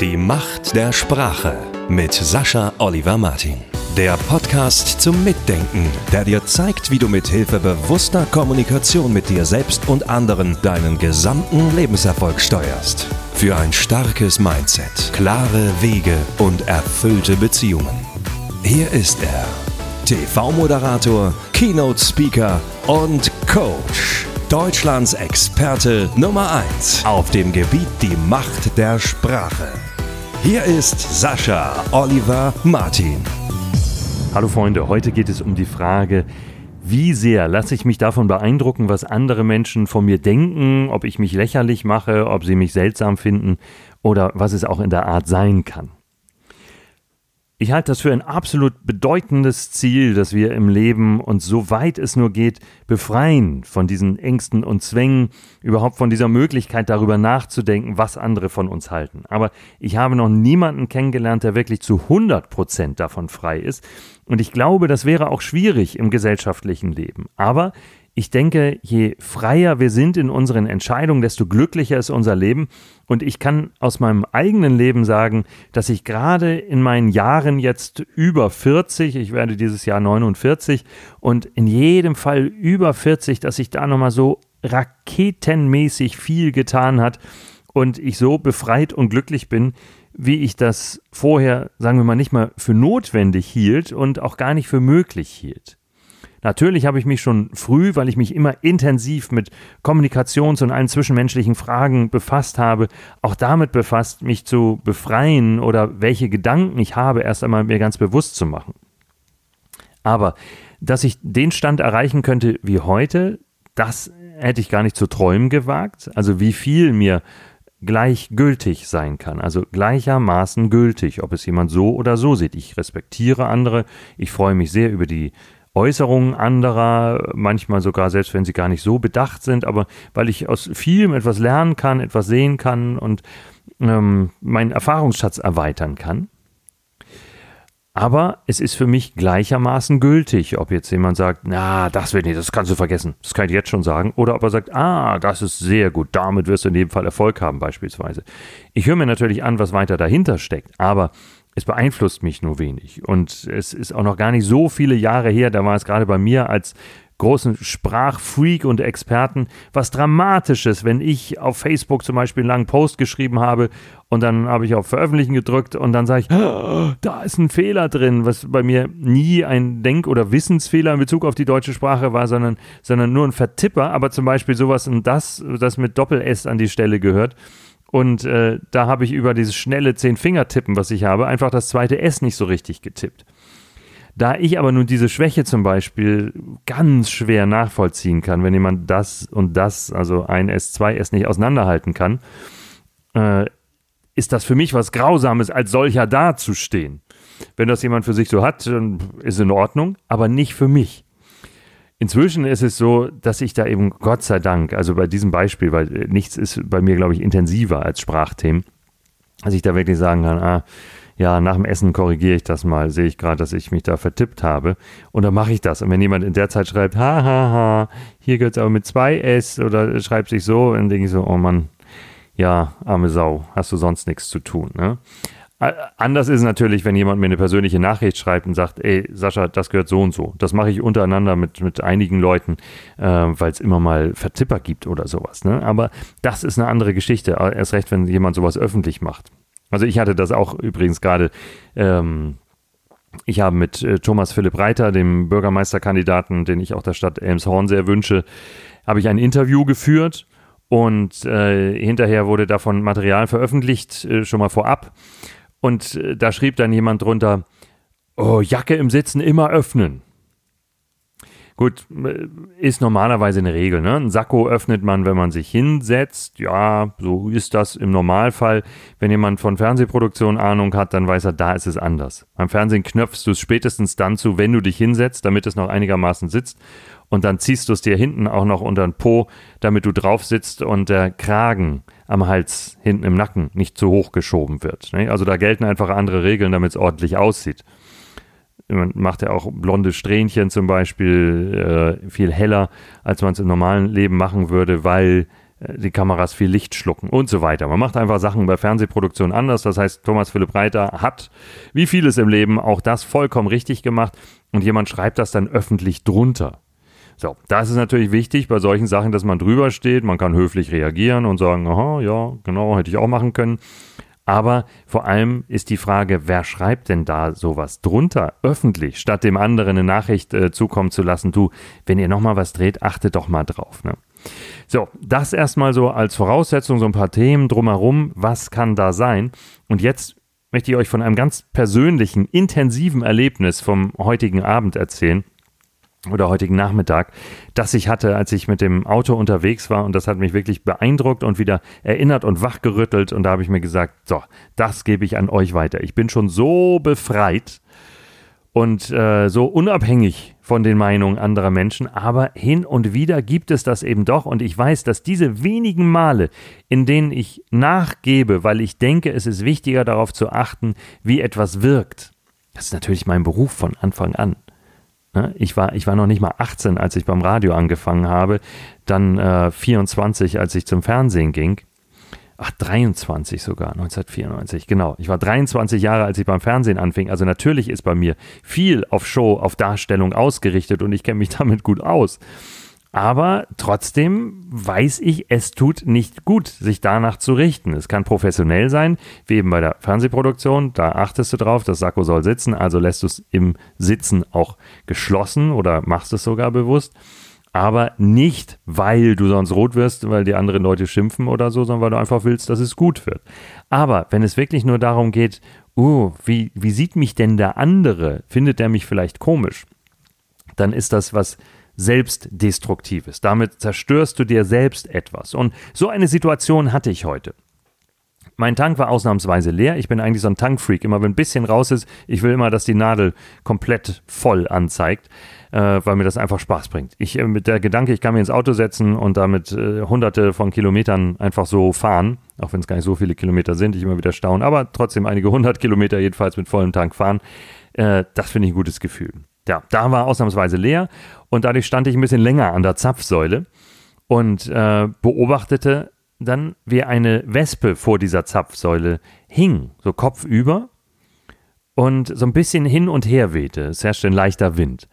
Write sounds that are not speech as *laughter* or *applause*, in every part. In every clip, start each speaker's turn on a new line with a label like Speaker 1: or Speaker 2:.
Speaker 1: Die Macht der Sprache mit Sascha Oliver Martin. Der Podcast zum Mitdenken, der dir zeigt, wie du mit Hilfe bewusster Kommunikation mit dir selbst und anderen deinen gesamten Lebenserfolg steuerst. Für ein starkes Mindset, klare Wege und erfüllte Beziehungen. Hier ist er, TV-Moderator, Keynote-Speaker und Coach. Deutschlands Experte Nummer 1 auf dem Gebiet die Macht der Sprache. Hier ist Sascha Oliver Martin.
Speaker 2: Hallo Freunde, heute geht es um die Frage, wie sehr lasse ich mich davon beeindrucken, was andere Menschen von mir denken, ob ich mich lächerlich mache, ob sie mich seltsam finden oder was es auch in der Art sein kann. Ich halte das für ein absolut bedeutendes Ziel, dass wir im Leben uns so weit es nur geht befreien von diesen Ängsten und Zwängen, überhaupt von dieser Möglichkeit darüber nachzudenken, was andere von uns halten. Aber ich habe noch niemanden kennengelernt, der wirklich zu 100 Prozent davon frei ist. Und ich glaube, das wäre auch schwierig im gesellschaftlichen Leben. Aber ich denke, je freier wir sind in unseren Entscheidungen, desto glücklicher ist unser Leben. Und ich kann aus meinem eigenen Leben sagen, dass ich gerade in meinen Jahren jetzt über 40, ich werde dieses Jahr 49 und in jedem Fall über 40, dass sich da nochmal so raketenmäßig viel getan hat und ich so befreit und glücklich bin, wie ich das vorher, sagen wir mal, nicht mal für notwendig hielt und auch gar nicht für möglich hielt. Natürlich habe ich mich schon früh, weil ich mich immer intensiv mit Kommunikations- und allen zwischenmenschlichen Fragen befasst habe, auch damit befasst, mich zu befreien oder welche Gedanken ich habe, erst einmal mir ganz bewusst zu machen. Aber dass ich den Stand erreichen könnte wie heute, das hätte ich gar nicht zu träumen gewagt. Also wie viel mir gleichgültig sein kann, also gleichermaßen gültig, ob es jemand so oder so sieht. Ich respektiere andere, ich freue mich sehr über die Äußerungen anderer, manchmal sogar selbst wenn sie gar nicht so bedacht sind, aber weil ich aus vielem etwas lernen kann, etwas sehen kann und ähm, meinen Erfahrungsschatz erweitern kann. Aber es ist für mich gleichermaßen gültig, ob jetzt jemand sagt, na, das wird nicht, das kannst du vergessen, das kann ich jetzt schon sagen, oder ob er sagt, ah, das ist sehr gut, damit wirst du in jedem Fall Erfolg haben beispielsweise. Ich höre mir natürlich an, was weiter dahinter steckt, aber es beeinflusst mich nur wenig. Und es ist auch noch gar nicht so viele Jahre her, da war es gerade bei mir als großen Sprachfreak und Experten was Dramatisches, wenn ich auf Facebook zum Beispiel einen langen Post geschrieben habe und dann habe ich auf Veröffentlichen gedrückt und dann sage ich, oh, da ist ein Fehler drin, was bei mir nie ein Denk- oder Wissensfehler in Bezug auf die deutsche Sprache war, sondern, sondern nur ein Vertipper, aber zum Beispiel sowas und das, das mit Doppel-S an die Stelle gehört. Und äh, da habe ich über dieses schnelle Zehn-Finger-Tippen, was ich habe, einfach das zweite S nicht so richtig getippt. Da ich aber nun diese Schwäche zum Beispiel ganz schwer nachvollziehen kann, wenn jemand das und das, also ein S, zwei S nicht auseinanderhalten kann, äh, ist das für mich was Grausames, als solcher dazustehen. Wenn das jemand für sich so hat, dann ist in Ordnung, aber nicht für mich. Inzwischen ist es so, dass ich da eben Gott sei Dank, also bei diesem Beispiel, weil nichts ist bei mir, glaube ich, intensiver als Sprachthemen, dass ich da wirklich sagen kann, ah, ja, nach dem Essen korrigiere ich das mal, sehe ich gerade, dass ich mich da vertippt habe. Und dann mache ich das. Und wenn jemand in der Zeit schreibt, ha, ha, ha, hier gehört es aber mit zwei S oder schreibt sich so, dann denke ich so, oh Mann, ja, arme Sau, hast du sonst nichts zu tun. Ne? Anders ist natürlich, wenn jemand mir eine persönliche Nachricht schreibt und sagt, ey, Sascha, das gehört so und so. Das mache ich untereinander mit, mit einigen Leuten, äh, weil es immer mal Vertipper gibt oder sowas. Ne? Aber das ist eine andere Geschichte. Erst recht, wenn jemand sowas öffentlich macht. Also ich hatte das auch übrigens gerade. Ähm, ich habe mit äh, Thomas Philipp Reiter, dem Bürgermeisterkandidaten, den ich auch der Stadt Elmshorn sehr wünsche, habe ich ein Interview geführt und äh, hinterher wurde davon Material veröffentlicht, äh, schon mal vorab. Und äh, da schrieb dann jemand drunter, oh, Jacke im Sitzen immer öffnen. Gut, ist normalerweise eine Regel. Ne? Ein Sakko öffnet man, wenn man sich hinsetzt. Ja, so ist das im Normalfall. Wenn jemand von Fernsehproduktion Ahnung hat, dann weiß er, da ist es anders. Beim Fernsehen knöpfst du es spätestens dann zu, wenn du dich hinsetzt, damit es noch einigermaßen sitzt. Und dann ziehst du es dir hinten auch noch unter den Po, damit du drauf sitzt und der Kragen am Hals hinten im Nacken nicht zu hoch geschoben wird. Ne? Also da gelten einfach andere Regeln, damit es ordentlich aussieht man macht ja auch blonde Strähnchen zum Beispiel äh, viel heller, als man es im normalen Leben machen würde, weil äh, die Kameras viel Licht schlucken und so weiter. Man macht einfach Sachen bei Fernsehproduktionen anders. Das heißt, Thomas Philipp Reiter hat, wie vieles im Leben, auch das vollkommen richtig gemacht und jemand schreibt das dann öffentlich drunter. So, da ist natürlich wichtig bei solchen Sachen, dass man drüber steht. Man kann höflich reagieren und sagen, aha, ja, genau, hätte ich auch machen können. Aber vor allem ist die Frage, wer schreibt denn da sowas drunter öffentlich, statt dem anderen eine Nachricht äh, zukommen zu lassen, du, wenn ihr nochmal was dreht, achtet doch mal drauf. Ne? So, das erstmal so als Voraussetzung, so ein paar Themen drumherum, was kann da sein? Und jetzt möchte ich euch von einem ganz persönlichen, intensiven Erlebnis vom heutigen Abend erzählen oder heutigen Nachmittag, das ich hatte, als ich mit dem Auto unterwegs war und das hat mich wirklich beeindruckt und wieder erinnert und wachgerüttelt und da habe ich mir gesagt, so, das gebe ich an euch weiter. Ich bin schon so befreit und äh, so unabhängig von den Meinungen anderer Menschen, aber hin und wieder gibt es das eben doch und ich weiß, dass diese wenigen Male, in denen ich nachgebe, weil ich denke, es ist wichtiger darauf zu achten, wie etwas wirkt. Das ist natürlich mein Beruf von Anfang an. Ne? Ich war, ich war noch nicht mal 18, als ich beim Radio angefangen habe, dann äh, 24, als ich zum Fernsehen ging. Ach, 23 sogar, 1994, genau. Ich war 23 Jahre, als ich beim Fernsehen anfing. Also natürlich ist bei mir viel auf Show, auf Darstellung ausgerichtet und ich kenne mich *laughs* damit gut aus. Aber trotzdem weiß ich, es tut nicht gut, sich danach zu richten. Es kann professionell sein, wie eben bei der Fernsehproduktion. Da achtest du drauf, das Sakko soll sitzen, also lässt du es im Sitzen auch geschlossen oder machst es sogar bewusst. Aber nicht, weil du sonst rot wirst, weil die anderen Leute schimpfen oder so, sondern weil du einfach willst, dass es gut wird. Aber wenn es wirklich nur darum geht, uh, wie, wie sieht mich denn der andere? Findet der mich vielleicht komisch? Dann ist das was Selbstdestruktives. Damit zerstörst du dir selbst etwas. Und so eine Situation hatte ich heute. Mein Tank war ausnahmsweise leer. Ich bin eigentlich so ein Tankfreak. Immer wenn ein bisschen raus ist, ich will immer, dass die Nadel komplett voll anzeigt, äh, weil mir das einfach Spaß bringt. Ich äh, mit der Gedanke, ich kann mir ins Auto setzen und damit äh, hunderte von Kilometern einfach so fahren, auch wenn es gar nicht so viele Kilometer sind, ich immer wieder staune, aber trotzdem einige hundert Kilometer jedenfalls mit vollem Tank fahren. Äh, das finde ich ein gutes Gefühl. Ja, da war ausnahmsweise leer und dadurch stand ich ein bisschen länger an der Zapfsäule und äh, beobachtete dann, wie eine Wespe vor dieser Zapfsäule hing, so kopfüber und so ein bisschen hin und her wehte. Es herrschte ein leichter Wind.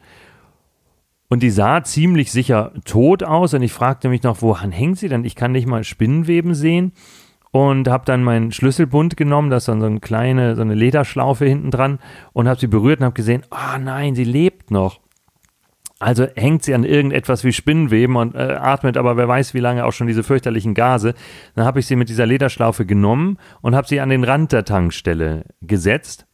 Speaker 2: Und die sah ziemlich sicher tot aus und ich fragte mich noch, woran hängt sie denn? Ich kann nicht mal Spinnenweben sehen und habe dann meinen Schlüsselbund genommen, da ist dann so eine kleine, so eine Lederschlaufe hinten dran und habe sie berührt und habe gesehen, ah oh nein, sie lebt noch. Also hängt sie an irgendetwas wie Spinnenweben und äh, atmet aber wer weiß wie lange auch schon diese fürchterlichen Gase. Dann habe ich sie mit dieser Lederschlaufe genommen und habe sie an den Rand der Tankstelle gesetzt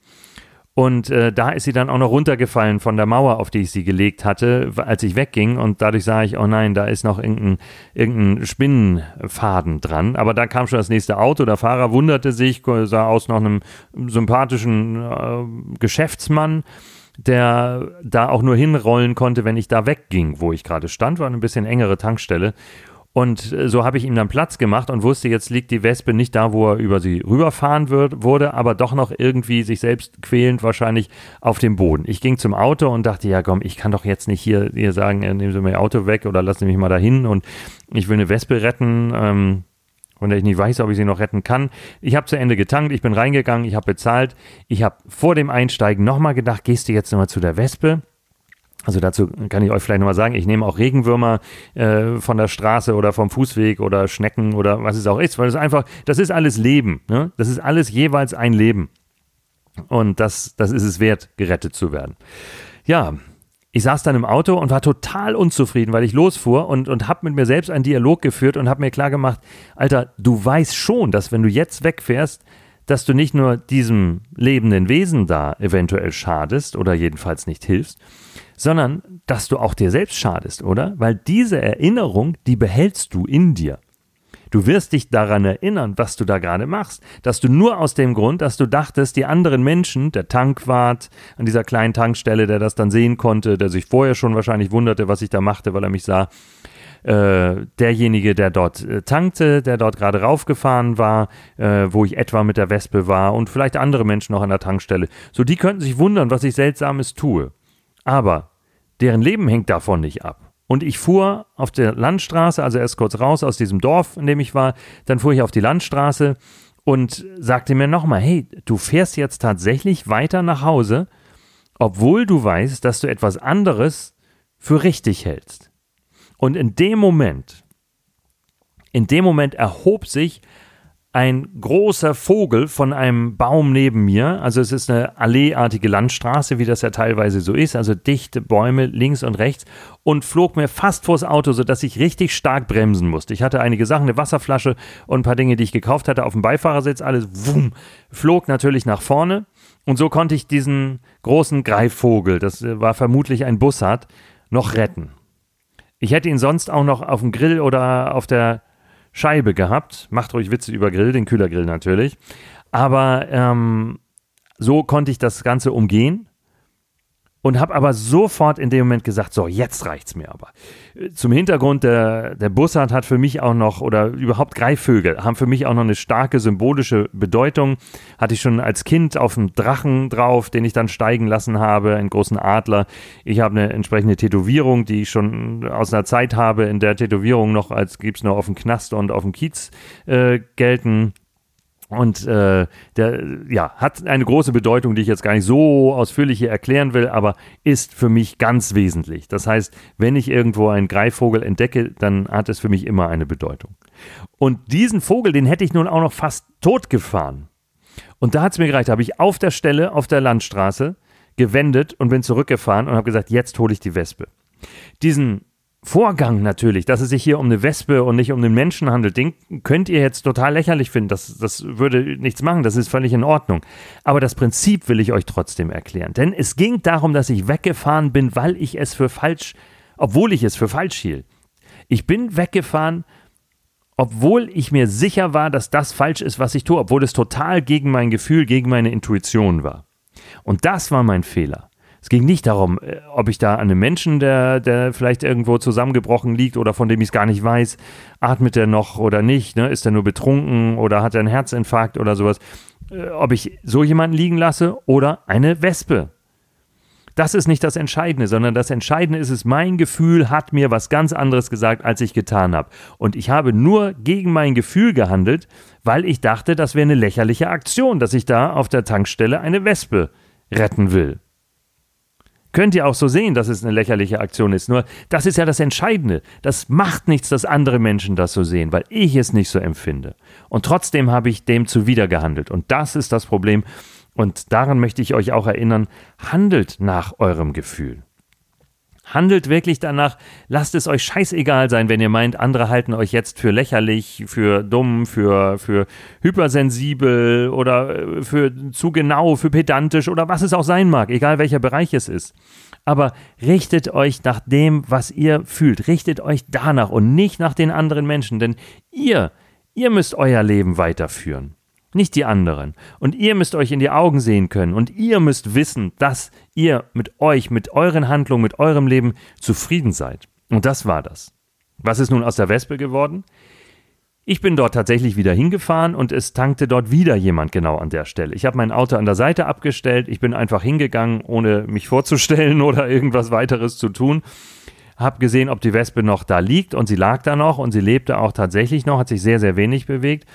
Speaker 2: und äh, da ist sie dann auch noch runtergefallen von der Mauer, auf die ich sie gelegt hatte, als ich wegging. Und dadurch sah ich, oh nein, da ist noch irgendein, irgendein Spinnenfaden dran. Aber da kam schon das nächste Auto. Der Fahrer wunderte sich, sah aus nach einem sympathischen äh, Geschäftsmann der da auch nur hinrollen konnte, wenn ich da wegging, wo ich gerade stand, war eine bisschen engere Tankstelle. Und äh, so habe ich ihm dann Platz gemacht und wusste, jetzt liegt die Wespe nicht da, wo er über sie rüberfahren wird, wurde, aber doch noch irgendwie sich selbst quälend wahrscheinlich auf dem Boden. Ich ging zum Auto und dachte, ja komm, ich kann doch jetzt nicht hier, hier sagen, äh, nehmen Sie mir Ihr Auto weg oder lassen Sie mich mal dahin und ich will eine Wespe retten. Ähm, der ich nicht weiß, ob ich sie noch retten kann. Ich habe zu Ende getankt, ich bin reingegangen, ich habe bezahlt. Ich habe vor dem Einsteigen nochmal gedacht, gehst du jetzt nochmal zu der Wespe? Also dazu kann ich euch vielleicht nochmal sagen, ich nehme auch Regenwürmer äh, von der Straße oder vom Fußweg oder Schnecken oder was es auch ist, weil es einfach, das ist alles Leben. Ne? Das ist alles jeweils ein Leben. Und das, das ist es wert, gerettet zu werden. Ja, ich saß dann im Auto und war total unzufrieden, weil ich losfuhr und, und habe mit mir selbst einen Dialog geführt und habe mir klar gemacht, Alter, du weißt schon, dass wenn du jetzt wegfährst, dass du nicht nur diesem lebenden Wesen da eventuell schadest oder jedenfalls nicht hilfst, sondern dass du auch dir selbst schadest, oder? Weil diese Erinnerung, die behältst du in dir. Du wirst dich daran erinnern, was du da gerade machst. Dass du nur aus dem Grund, dass du dachtest, die anderen Menschen, der Tankwart an dieser kleinen Tankstelle, der das dann sehen konnte, der sich vorher schon wahrscheinlich wunderte, was ich da machte, weil er mich sah, äh, derjenige, der dort äh, tankte, der dort gerade raufgefahren war, äh, wo ich etwa mit der Wespe war und vielleicht andere Menschen noch an der Tankstelle. So, die könnten sich wundern, was ich Seltsames tue. Aber deren Leben hängt davon nicht ab. Und ich fuhr auf der Landstraße, also erst kurz raus aus diesem Dorf, in dem ich war, dann fuhr ich auf die Landstraße und sagte mir nochmal, hey, du fährst jetzt tatsächlich weiter nach Hause, obwohl du weißt, dass du etwas anderes für richtig hältst. Und in dem Moment, in dem Moment erhob sich ein großer Vogel von einem Baum neben mir. Also es ist eine alleeartige Landstraße, wie das ja teilweise so ist, also dichte Bäume links und rechts und flog mir fast vors Auto, sodass ich richtig stark bremsen musste. Ich hatte einige Sachen, eine Wasserflasche und ein paar Dinge, die ich gekauft hatte, auf dem Beifahrersitz, alles wumm, flog natürlich nach vorne und so konnte ich diesen großen Greifvogel, das war vermutlich ein Bussard, noch retten. Ich hätte ihn sonst auch noch auf dem Grill oder auf der Scheibe gehabt. Macht ruhig Witze über Grill, den Kühlergrill natürlich. Aber ähm, so konnte ich das Ganze umgehen und habe aber sofort in dem Moment gesagt, so, jetzt reicht's mir aber. Zum Hintergrund, der, der Bussard hat für mich auch noch, oder überhaupt Greifvögel, haben für mich auch noch eine starke symbolische Bedeutung. Hatte ich schon als Kind auf einem Drachen drauf, den ich dann steigen lassen habe, einen großen Adler. Ich habe eine entsprechende Tätowierung, die ich schon aus einer Zeit habe, in der Tätowierung noch als gibt's noch auf dem Knast und auf dem Kiez äh, gelten. Und äh, der ja, hat eine große Bedeutung, die ich jetzt gar nicht so ausführlich hier erklären will, aber ist für mich ganz wesentlich. Das heißt, wenn ich irgendwo einen Greifvogel entdecke, dann hat es für mich immer eine Bedeutung. Und diesen Vogel, den hätte ich nun auch noch fast tot gefahren. Und da hat es mir gereicht, da habe ich auf der Stelle, auf der Landstraße, gewendet und bin zurückgefahren und habe gesagt, jetzt hole ich die Wespe. Diesen Vorgang natürlich, dass es sich hier um eine Wespe und nicht um den Menschen handelt, den könnt ihr jetzt total lächerlich finden. Das, das würde nichts machen, das ist völlig in Ordnung. Aber das Prinzip will ich euch trotzdem erklären. Denn es ging darum, dass ich weggefahren bin, weil ich es für falsch, obwohl ich es für falsch hielt. Ich bin weggefahren, obwohl ich mir sicher war, dass das falsch ist, was ich tue, obwohl es total gegen mein Gefühl, gegen meine Intuition war. Und das war mein Fehler. Es ging nicht darum, äh, ob ich da an einem Menschen, der, der vielleicht irgendwo zusammengebrochen liegt oder von dem ich es gar nicht weiß, atmet er noch oder nicht, ne? ist er nur betrunken oder hat er einen Herzinfarkt oder sowas, äh, ob ich so jemanden liegen lasse oder eine Wespe. Das ist nicht das Entscheidende, sondern das Entscheidende ist es, mein Gefühl hat mir was ganz anderes gesagt, als ich getan habe. Und ich habe nur gegen mein Gefühl gehandelt, weil ich dachte, das wäre eine lächerliche Aktion, dass ich da auf der Tankstelle eine Wespe retten will. Könnt ihr auch so sehen, dass es eine lächerliche Aktion ist. Nur das ist ja das Entscheidende. Das macht nichts, dass andere Menschen das so sehen, weil ich es nicht so empfinde. Und trotzdem habe ich dem zuwider gehandelt. Und das ist das Problem. Und daran möchte ich euch auch erinnern, handelt nach eurem Gefühl. Handelt wirklich danach, lasst es euch scheißegal sein, wenn ihr meint, andere halten euch jetzt für lächerlich, für dumm, für, für hypersensibel oder äh, für zu genau, für pedantisch oder was es auch sein mag, egal welcher Bereich es ist. Aber richtet euch nach dem, was ihr fühlt. Richtet euch danach und nicht nach den anderen Menschen, denn ihr, ihr müsst euer Leben weiterführen nicht die anderen. Und ihr müsst euch in die Augen sehen können und ihr müsst wissen, dass ihr mit euch, mit euren Handlungen, mit eurem Leben zufrieden seid. Und das war das. Was ist nun aus der Wespe geworden? Ich bin dort tatsächlich wieder hingefahren und es tankte dort wieder jemand genau an der Stelle. Ich habe mein Auto an der Seite abgestellt, ich bin einfach hingegangen, ohne mich vorzustellen *laughs* oder irgendwas weiteres zu tun. Hab gesehen, ob die Wespe noch da liegt und sie lag da noch und sie lebte auch tatsächlich noch, hat sich sehr, sehr wenig bewegt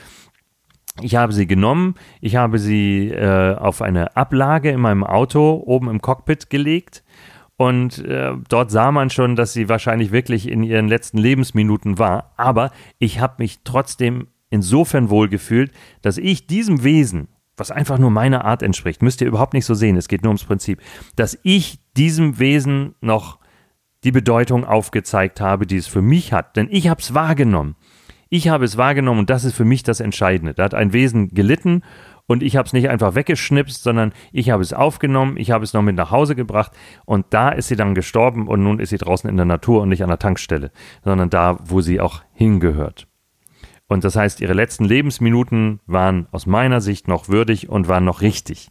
Speaker 2: ich habe sie genommen, ich habe sie äh, auf eine Ablage in meinem Auto oben im Cockpit gelegt und äh, dort sah man schon, dass sie wahrscheinlich wirklich in ihren letzten Lebensminuten war. Aber ich habe mich trotzdem insofern wohlgefühlt, dass ich diesem Wesen, was einfach nur meiner Art entspricht, müsst ihr überhaupt nicht so sehen, es geht nur ums Prinzip, dass ich diesem Wesen noch die Bedeutung aufgezeigt habe, die es für mich hat. Denn ich habe es wahrgenommen. Ich habe es wahrgenommen und das ist für mich das Entscheidende. Da hat ein Wesen gelitten und ich habe es nicht einfach weggeschnipst, sondern ich habe es aufgenommen, ich habe es noch mit nach Hause gebracht und da ist sie dann gestorben und nun ist sie draußen in der Natur und nicht an der Tankstelle, sondern da, wo sie auch hingehört. Und das heißt, ihre letzten Lebensminuten waren aus meiner Sicht noch würdig und waren noch richtig.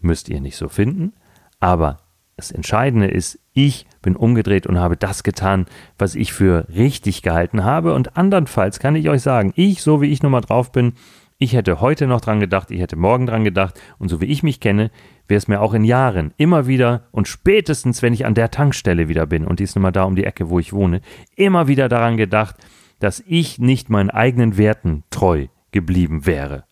Speaker 2: Müsst ihr nicht so finden, aber das Entscheidende ist, ich bin umgedreht und habe das getan, was ich für richtig gehalten habe. Und andernfalls kann ich euch sagen, ich, so wie ich nun mal drauf bin, Ich hätte heute noch dran gedacht, ich hätte morgen dran gedacht und so wie ich mich kenne, wäre es mir auch in Jahren immer wieder und spätestens, wenn ich an der Tankstelle wieder bin und die ist nun mal da um die Ecke, wo ich wohne, immer wieder daran gedacht, dass ich nicht meinen eigenen Werten treu geblieben wäre.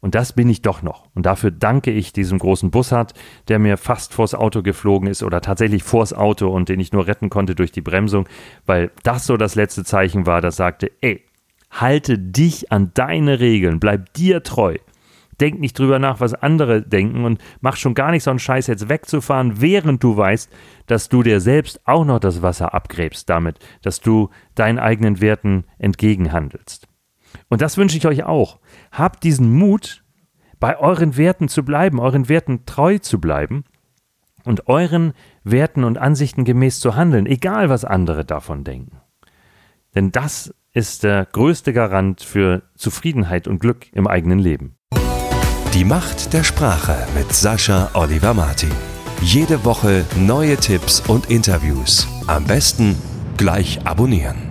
Speaker 2: Und das bin ich doch noch. Und dafür danke ich diesem großen Bussard, der mir fast vors Auto geflogen ist oder tatsächlich vors Auto und den ich nur retten konnte durch die Bremsung, weil das so das letzte Zeichen war, das sagte, ey, halte dich an deine Regeln, bleib dir treu. Denk nicht drüber nach, was andere denken und mach schon gar nicht so einen Scheiß jetzt wegzufahren, während du weißt, dass du dir selbst auch noch das Wasser abgräbst damit, dass du deinen eigenen Werten entgegenhandelst. Und das wünsche ich euch auch. Habt diesen Mut, bei euren Werten zu bleiben, euren Werten treu zu bleiben und euren Werten und Ansichten gemäß zu handeln, egal was andere davon denken. Denn das ist der größte Garant für Zufriedenheit und Glück im eigenen Leben.
Speaker 1: Die Macht der Sprache mit Sascha Oliver Martin. Jede Woche neue Tipps und Interviews. Am besten gleich abonnieren.